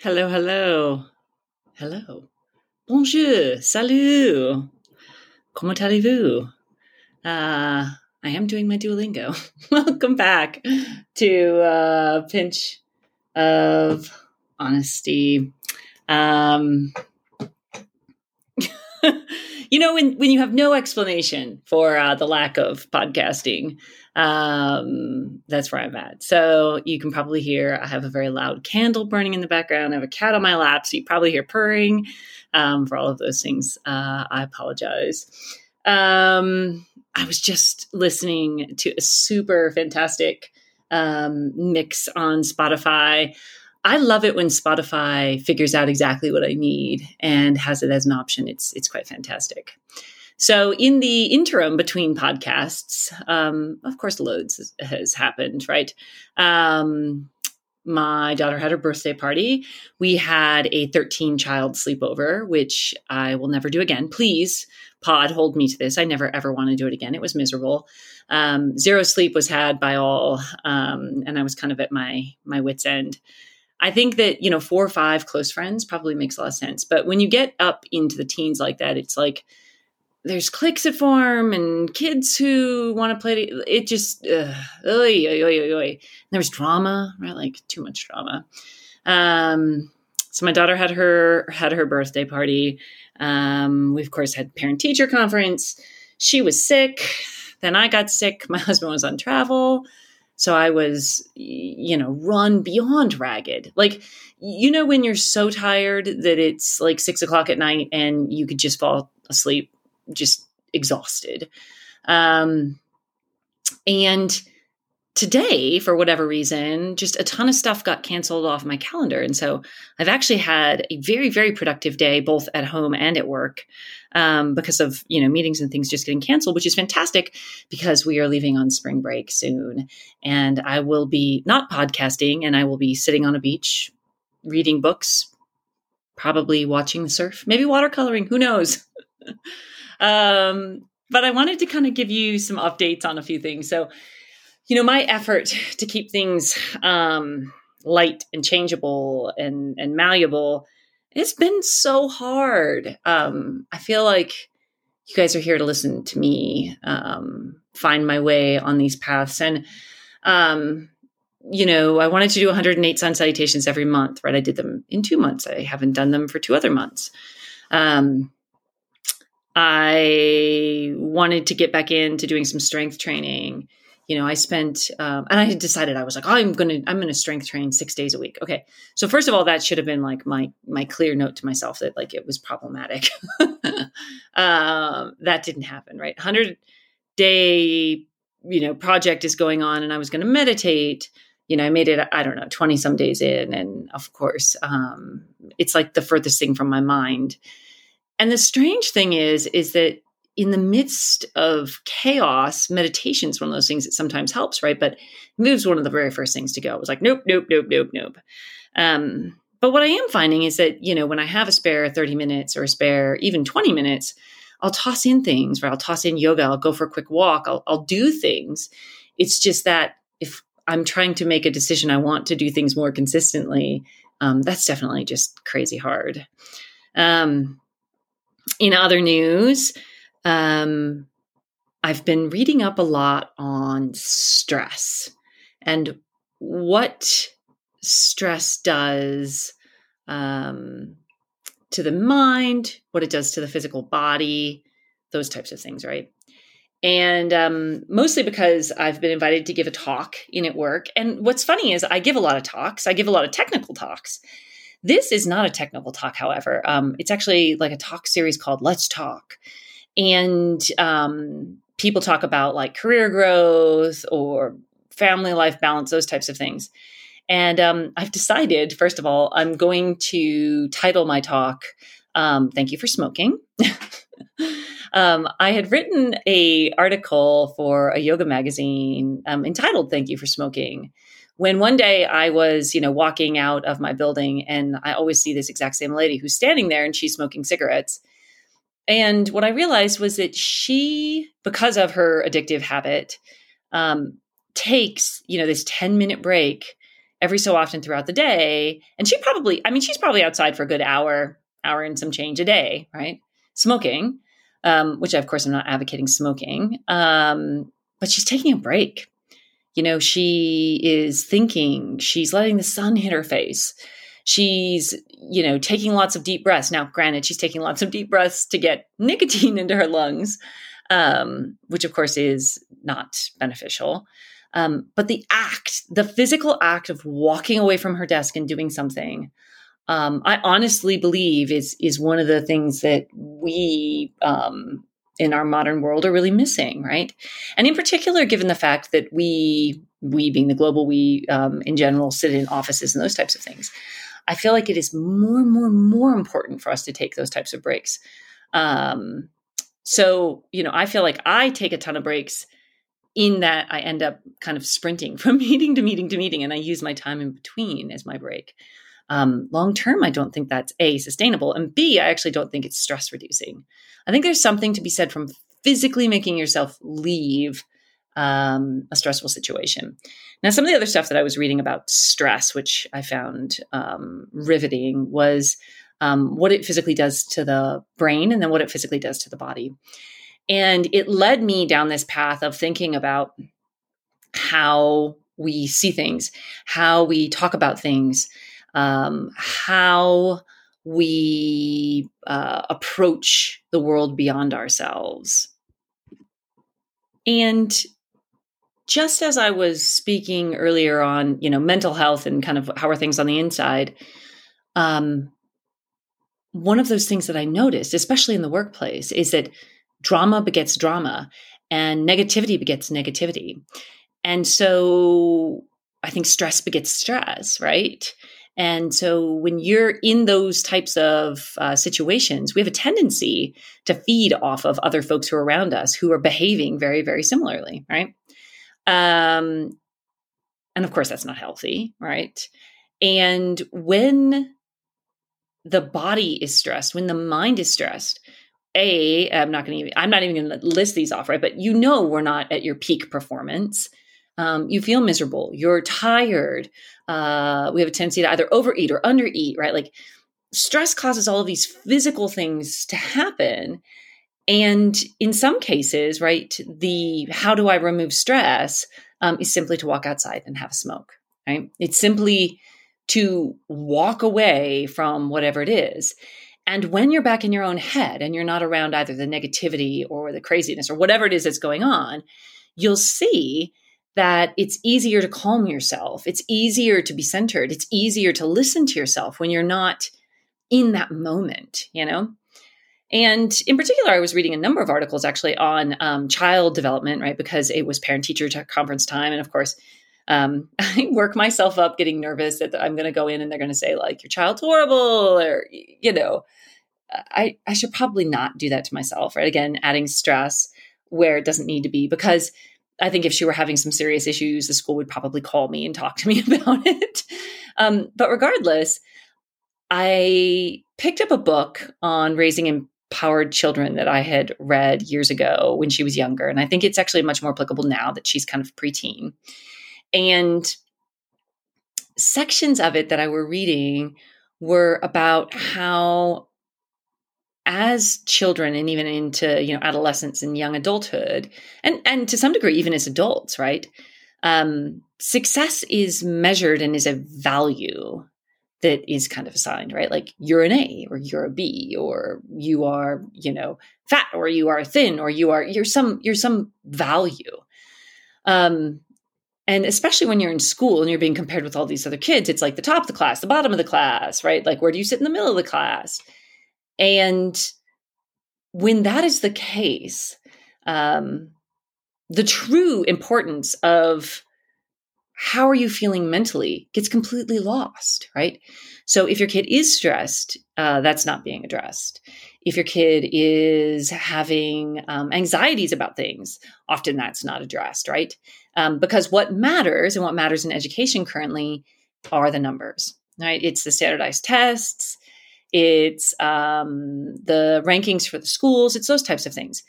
Hello, hello. Hello. Bonjour. Salut. Comment allez-vous? Uh, I am doing my Duolingo. Welcome back to a pinch of honesty. Um, you know, when, when you have no explanation for uh, the lack of podcasting, um, that's where I'm at. So you can probably hear I have a very loud candle burning in the background. I have a cat on my lap, so you probably hear purring. Um, for all of those things, uh, I apologize. Um, I was just listening to a super fantastic um, mix on Spotify. I love it when Spotify figures out exactly what I need and has it as an option. It's it's quite fantastic. So, in the interim between podcasts, um, of course, loads has, happened, right? Um, my daughter had her birthday party. We had a 13 child sleepover, which I will never do again. Please, pod, hold me to this. I never ever want to do it again. It was miserable. Um, zero sleep was had by all, um, and I was kind of at my my wits end. I think that you know four or five close friends probably makes a lot of sense, but when you get up into the teens like that, it's like there's cliques that form and kids who want to play it just uh, oy, oy, oy, oy. there's drama right? Like too much drama. Um, so my daughter had her had her birthday party. Um, we of course had parent teacher conference. She was sick. Then i got sick. My husband was on travel. So i was you know run beyond ragged. Like you know when you're so tired that it's like six o'clock at night and you could just fall asleep just exhausted. Um, and today, for whatever reason, just a ton of stuff got canceled off my calendar. And so I've actually had a very, very productive day, both at home and at work, um, because of, you know, meetings and things just getting canceled, which is fantastic because we are leaving on spring break soon. And I will be not podcasting and I will be sitting on a beach reading books, probably watching the surf, maybe watercoloring, who knows? Um, but I wanted to kind of give you some updates on a few things. So, you know, my effort to keep things um, light and changeable and, and malleable, it's been so hard. Um, I feel like you guys are here to listen to me um, find my way on these paths. And, um, you know, I wanted to do 108 sun salutations every month, right? I did them in two months. I haven't done them for two other months. Um, I wanted to get back into doing some strength training. You know, I spent, um, and I had decided I was like, oh, I'm gonna, I'm gonna strength train six days a week. Okay, so first of all, that should have been like my my clear note to myself that like it was problematic. um, that didn't happen, right? Hundred day, you know, project is going on, and I was to meditate. You know, I made it, I don't know, 20 some days in. And of course, um, it's like the furthest thing from my mind. And the strange thing is, is that in the midst of chaos, meditation is one of those things that sometimes helps, right? But moves one of the very first things to go. It was like, nope, nope, nope, nope, nope. Um, but what I am finding is that, you know, when I have a spare 30 minutes or a spare even 20 minutes, I'll toss in things, right? I'll toss in yoga, I'll go for a quick walk, I'll, I'll do things. It's just that if I'm trying to make a decision, I want to do things more consistently, um, that's definitely just crazy hard. Um, in other news, um, I've been reading up a lot on stress and what stress does um, to the mind, what it does to the physical body, those types of things, right? And um, mostly because I've been invited to give a talk in at work. And what's funny is I give a lot of talks, I give a lot of technical talks. This is not a technical talk, however. Um, it's actually like a talk series called Let's Talk. And um, people talk about like career growth or family life balance, those types of things. And um, I've decided, first of all, I'm going to title my talk um, "Thank You for Smoking." um, I had written a article for a yoga magazine um, entitled "Thank You for Smoking," when one day I was, you know, walking out of my building and I always see this exact same lady who's standing there and she's smoking cigarettes. And what I realized was that she, because of her addictive habit, um, takes, you know, this 10 minute break every so often throughout the day. And she probably, I mean, she's probably outside for a good hour, hour and some change a day, right? Smoking, um, which of course I'm not advocating smoking, um, but she's taking a break. You know, she is thinking, she's letting the sun hit her face. She's, you know, taking lots of deep breaths. Now, granted, she's taking lots of deep breaths to get nicotine into her lungs, um, which of course is not beneficial. Um, but the act, the physical act of walking away from her desk and doing something, um, I honestly believe is is one of the things that we um, in our modern world are really missing, right? And in particular, given the fact that we, we being the global we um, in general, sit in offices and those types of things, I feel like it is more, and more, and more important for us to take those types of breaks. Um, so, you know, I feel like I take a ton of breaks in that I end up kind of sprinting from meeting to meeting to meeting, and I use my time in between as my break. Um, long term, I don't think that's A, sustainable, and B, I actually don't think it's stress reducing. I think there's something to be said from physically making yourself leave um, a stressful situation. Now, some of the other stuff that I was reading about stress, which I found um, riveting, was um, what it physically does to the brain and then what it physically does to the body. And it led me down this path of thinking about how we see things, how we talk about things, um, how we uh, approach the world beyond ourselves. And just as I was speaking earlier on, you know, mental health and kind of how are things on the inside, um, one of those things that I noticed, especially in the workplace, is that drama begets drama and negativity begets negativity. And so I think stress begets stress, right? And so when you're in those types of uh, situations, we have a tendency to feed off of other folks who are around us who are behaving very, very similarly, right? Um, and of course, that's not healthy, right? And when the body is stressed, when the mind is stressed, a, I'm not going to, I'm not even going to list these off, right? But you know, we're not at your peak performance. Um, you feel miserable. You're tired. Uh, we have a tendency to either overeat or undereat, right? Like stress causes all of these physical things to happen. And in some cases, right, the how do I remove stress um, is simply to walk outside and have a smoke, right? It's simply to walk away from whatever it is. And when you're back in your own head and you're not around either the negativity or the craziness or whatever it is that's going on, you'll see that it's easier to calm yourself. It's easier to be centered. It's easier to listen to yourself when you're not in that moment, you know? And in particular, I was reading a number of articles actually on um, child development, right? Because it was parent teacher conference time. And of course, um, I work myself up getting nervous that I'm going to go in and they're going to say, like, your child's horrible, or, you know, I, I should probably not do that to myself, right? Again, adding stress where it doesn't need to be because I think if she were having some serious issues, the school would probably call me and talk to me about it. Um, but regardless, I picked up a book on raising empowered children that I had read years ago when she was younger. And I think it's actually much more applicable now that she's kind of preteen. And sections of it that I were reading were about how as children and even into you know adolescence and young adulthood and and to some degree even as adults right? Um, success is measured and is a value that is kind of assigned right? Like you're an a or you're a b or you are you know fat or you are thin or you are you're some you're some value. Um and especially when you're in school and you're being compared with all these other kids it's like the top of the class the bottom of the class right? Like where do you sit in the middle of the class and when that is the case, um, the true importance of how are you feeling mentally gets completely lost, right? So if your kid is stressed, uh, that's not being addressed. If your kid is having um, anxieties about things, often that's not addressed, right? Um, because what matters and what matters in education currently are the numbers, right? It's the standardized tests, it's um, the rankings for the schools, it's those types of things.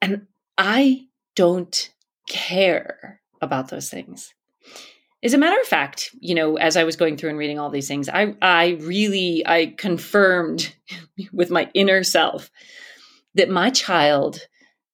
And I don't care about those things. as a matter of fact, you know, as I was going through and reading all these things, I I really I confirmed with my inner self that my child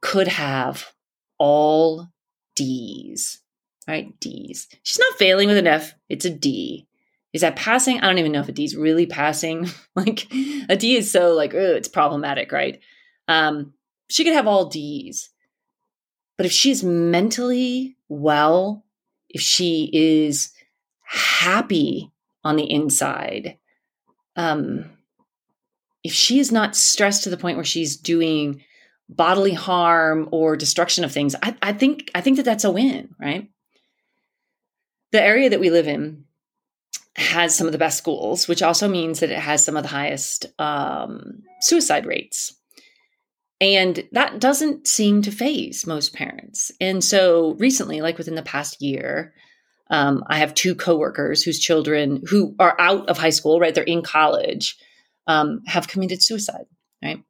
could have all D's, right? D's. She's not failing with an F, it's a D. Is that passing? I don't even know if a D is really passing. like a D is so like, oh, it's problematic, right? Um, she could have all D's. But if she's mentally well, if she is happy on the inside, um, if she is not stressed to the point where she's doing bodily harm or destruction of things, I, I think I think that that's a win, right? The area that we live in has some of the best schools, which also means that it has some of the highest um, suicide rates. And that doesn't seem to phase most parents. And so recently, like within the past year, um, I have two coworkers whose children who are out of high school, right? They're in college, um, have committed suicide, right?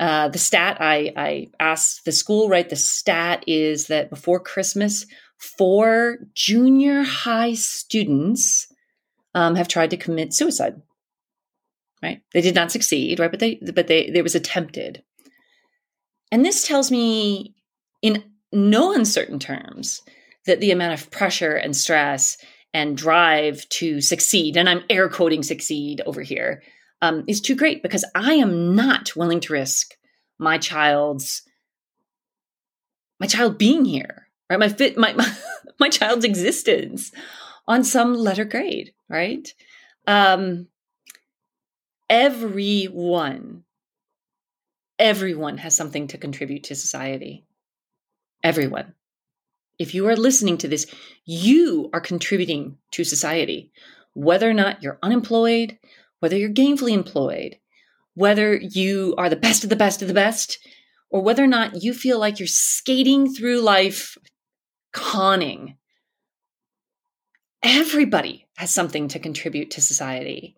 Uh, the stat I, I asked the school, right? The stat is that before Christmas, four junior high students um, have tried to commit suicide. Right? They did not succeed, right? But they, but they, it was attempted. And this tells me in no uncertain terms that the amount of pressure and stress and drive to succeed, and I'm air quoting succeed over here, um, is too great because I am not willing to risk my child's my child being here, right? My fit, my, my, my child's existence on some letter grade, right? Um, everyone everyone has something to contribute to society. Everyone. If you are listening to this, you are contributing to society, whether or not you're unemployed, whether you're gainfully employed, whether you are the best of the best of the best, or whether or not you feel like you're skating through life conning. Everybody has something to contribute to society.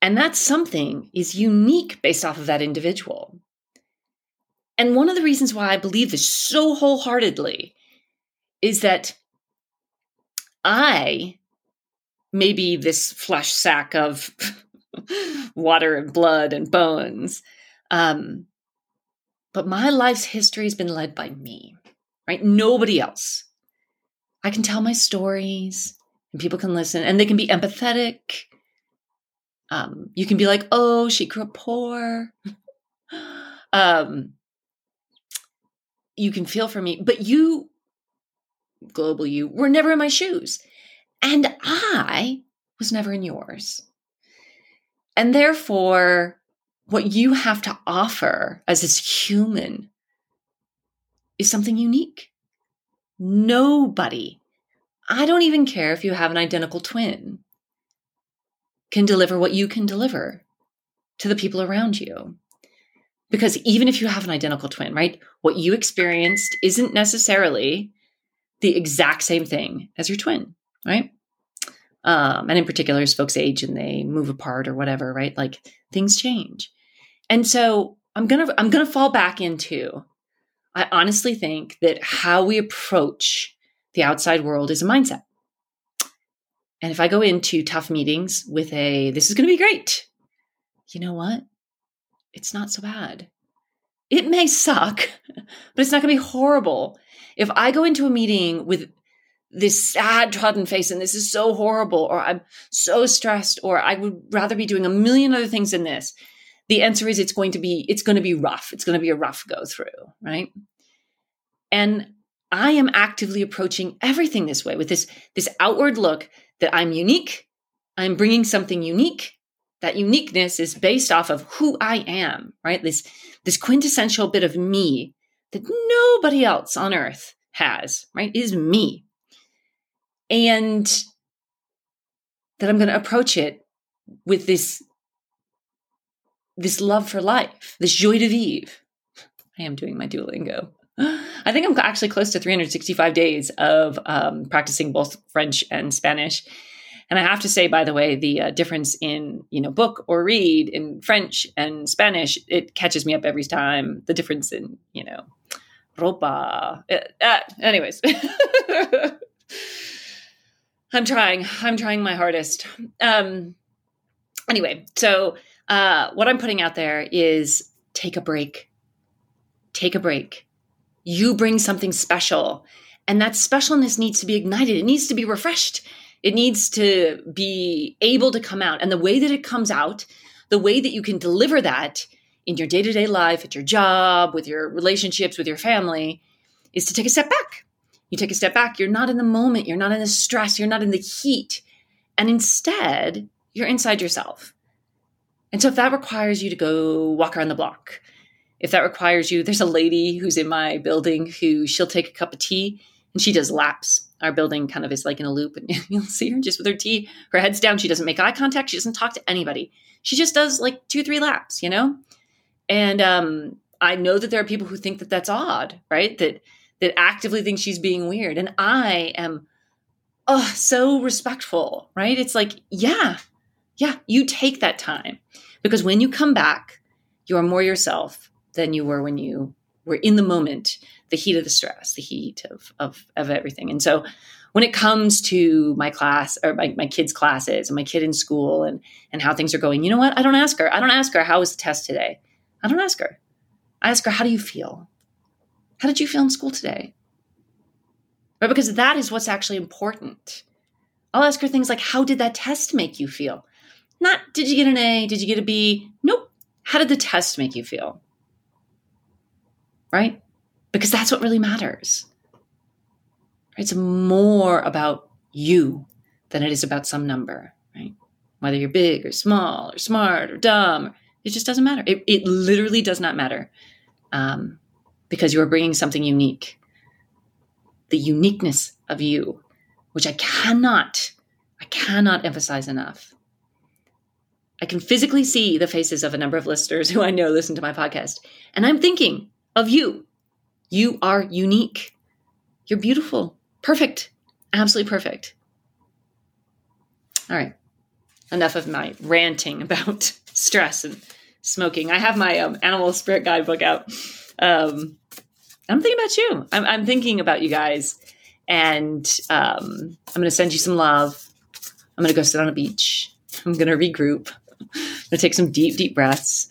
And that something is unique based off of that individual. And one of the reasons why I believe this so wholeheartedly is that I may be this flesh sack of water and blood and bones. Um, but my life's history has been led by me, right? Nobody else. I can tell my stories and people can listen and they can be empathetic. Um, you can be like, oh, she grew up poor. um, you can feel for me, but you, global you, were never in my shoes. And I was never in yours. And therefore, what you have to offer as this human is something unique. Nobody, I don't even care if you have an identical twin, can deliver what you can deliver to the people around you. Because even if you have an identical twin, right, what you experienced isn't necessarily the exact same thing as your twin, right? Um, and in particular, as folks age and they move apart or whatever, right? Like things change. And so I'm gonna I'm gonna fall back into I honestly think that how we approach the outside world is a mindset. And if I go into tough meetings with a this is gonna be great, you know what? it's not so bad. It may suck, but it's not going to be horrible. If I go into a meeting with this sad, trodden face and this is so horrible, or I'm so stressed, or I would rather be doing a million other things than this, the answer is it's going to be it's going to be rough. It's going to be a rough go through, right? And I am actively approaching everything this way with this this outward look that I'm unique. I'm bringing something unique that uniqueness is based off of who I am, right? This this quintessential bit of me that nobody else on earth has, right? Is me. And that I'm going to approach it with this this love for life, this joie de vivre. I am doing my Duolingo. I think I'm actually close to 365 days of um, practicing both French and Spanish. And I have to say, by the way, the uh, difference in you know book or read in French and Spanish it catches me up every time. The difference in you know ropa. Uh, anyways. I'm trying. I'm trying my hardest. Um, anyway, so uh, what I'm putting out there is take a break. Take a break. You bring something special, and that specialness needs to be ignited. It needs to be refreshed. It needs to be able to come out. And the way that it comes out, the way that you can deliver that in your day to day life, at your job, with your relationships, with your family, is to take a step back. You take a step back. You're not in the moment. You're not in the stress. You're not in the heat. And instead, you're inside yourself. And so if that requires you to go walk around the block, if that requires you, there's a lady who's in my building who she'll take a cup of tea and she does laps. Our building kind of is like in a loop, and you'll see her just with her tea, her head's down. She doesn't make eye contact. She doesn't talk to anybody. She just does like two, three laps, you know? And um, I know that there are people who think that that's odd, right? That that actively think she's being weird, and I am, oh, so respectful, right? It's like, yeah, yeah, you take that time because when you come back, you are more yourself than you were when you were in the moment, the heat of the stress, the heat of of, of everything. And so when it comes to my class or my, my kids' classes and my kid in school and and how things are going, you know what? I don't ask her. I don't ask her how was the test today. I don't ask her. I ask her, how do you feel? How did you feel in school today? Right? Because that is what's actually important. I'll ask her things like, how did that test make you feel? Not, did you get an A? Did you get a B? Nope. How did the test make you feel? Right? Because that's what really matters. It's more about you than it is about some number, right? Whether you're big or small or smart or dumb it just doesn't matter. It, it literally does not matter um, because you are bringing something unique. The uniqueness of you, which I cannot, I cannot emphasize enough. I can physically see the faces of a number of listeners who I know listen to my podcast, and I'm thinking of you. You are unique. You're beautiful, perfect, absolutely perfect. All right, enough of my ranting about stress and smoking. I have my um, animal spirit guidebook out. Um, I'm thinking about you. I'm, I'm, thinking about you guys, and um, I'm going to send you some love. I'm going to go sit on a beach. I'm going to regroup. I'm going to take some deep, deep breaths.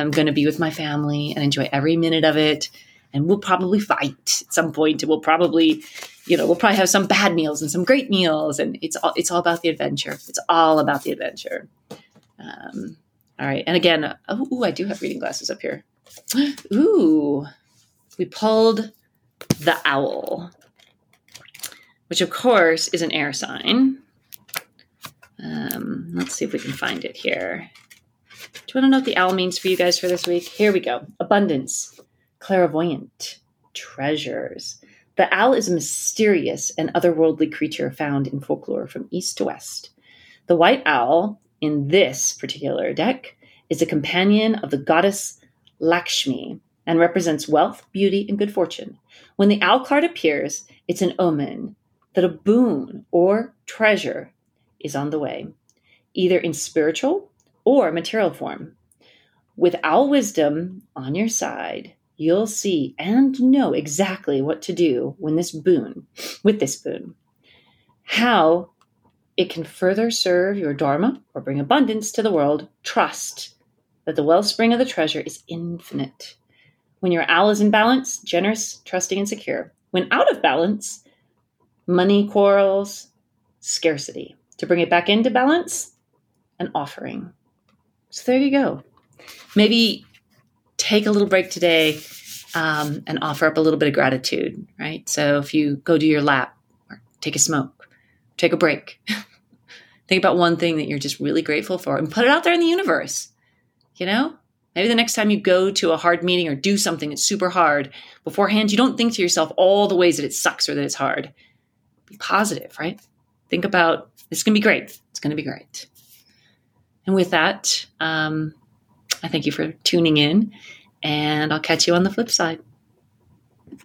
I'm going to be with my family and enjoy every minute of it. And we'll probably fight at some point. And we'll probably, you know, we'll probably have some bad meals and some great meals. And it's all it's all about the adventure. It's all about the adventure. Um, all right. And again, oh, ooh, I do have reading glasses up here. Ooh, we pulled the owl, which of course is an air sign. Um, let's see if we can find it here. Do you want to know what the owl means for you guys for this week? Here we go abundance, clairvoyant, treasures. The owl is a mysterious and otherworldly creature found in folklore from east to west. The white owl in this particular deck is a companion of the goddess Lakshmi and represents wealth, beauty, and good fortune. When the owl card appears, it's an omen that a boon or treasure is on the way, either in spiritual or material form. With owl wisdom on your side, you'll see and know exactly what to do when this boon, with this boon. How it can further serve your Dharma or bring abundance to the world. Trust that the wellspring of the treasure is infinite. When your owl is in balance, generous, trusting, and secure. When out of balance, money quarrels, scarcity. To bring it back into balance, an offering. So there you go. Maybe take a little break today um, and offer up a little bit of gratitude, right? So if you go do your lap or take a smoke, take a break. Think about one thing that you're just really grateful for and put it out there in the universe. You know, maybe the next time you go to a hard meeting or do something that's super hard beforehand, you don't think to yourself all the ways that it sucks or that it's hard. Be positive, right? Think about it's going to be great. It's going to be great. And with that, um, I thank you for tuning in, and I'll catch you on the flip side.